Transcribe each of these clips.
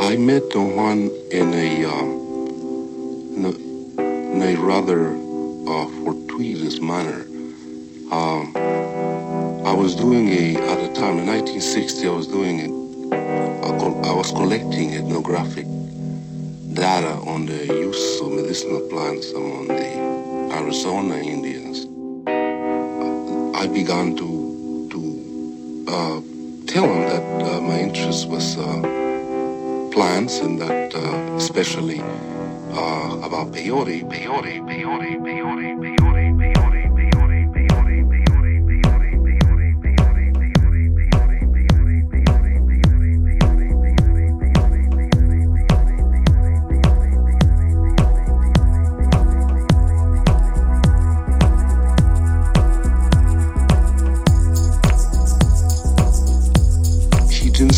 I met don Juan in a, um, in a, in a rather uh, fortuitous manner. Um, I was doing a at the time in 1960. I was doing a, uh, I was collecting ethnographic data on the use of medicinal plants among the Arizona Indians. I began to to uh, tell them that uh, my interest was. Uh, plants and that, uh, especially uh, about peyote, peyote, peyote, peyote, peyote.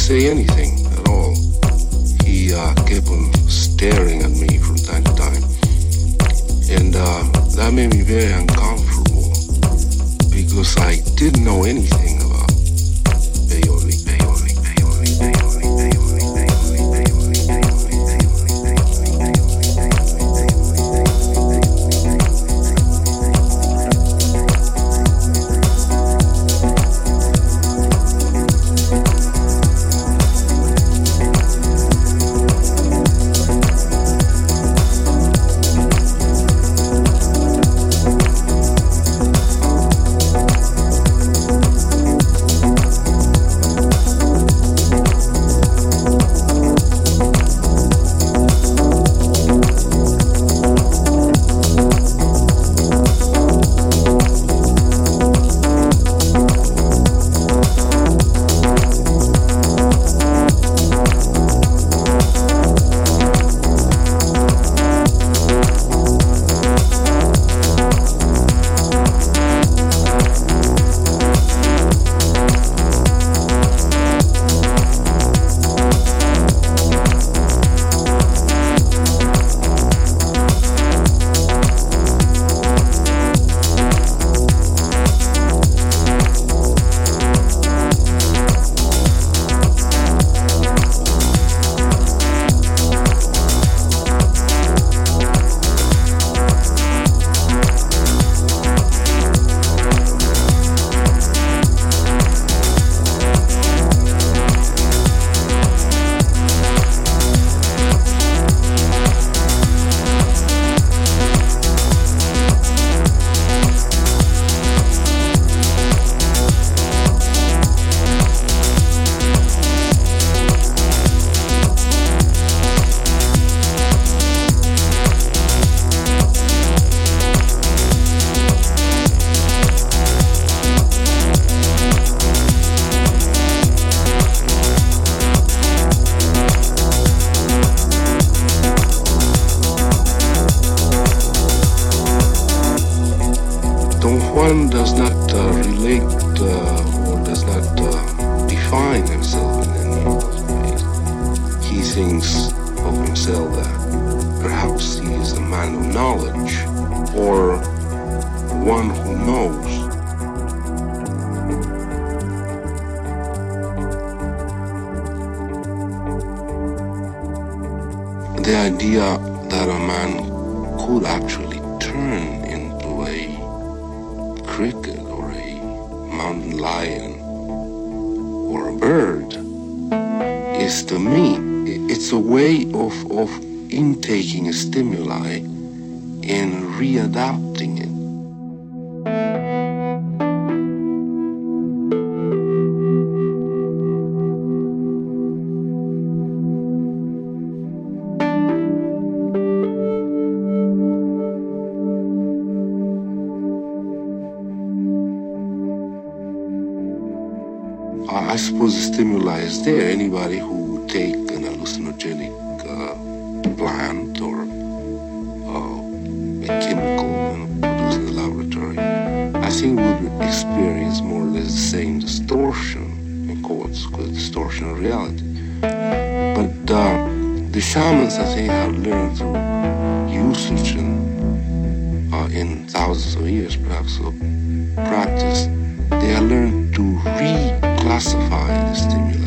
say anything. made me very uncomfortable because I didn't know anything does not uh, relate uh, or does not uh, define himself in any of those ways. He thinks of himself that perhaps he is a man of knowledge or one who knows. The idea that a man could actually turn cricket or a mountain lion or a bird is to me, it's a way of, of intaking a stimuli and readapting I suppose the stimuli is there. Anybody who would take an hallucinogenic uh, plant or uh, a chemical you know, produced in the laboratory, I think would experience more or less the same distortion, in quotes, distortion of reality. But uh, the shamans, I think, have learned through usage and uh, in thousands of years, perhaps, of practice, they are learning classifying the stimulus.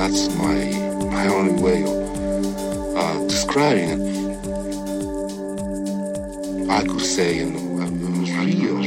Uh, I could say, you know, it was real.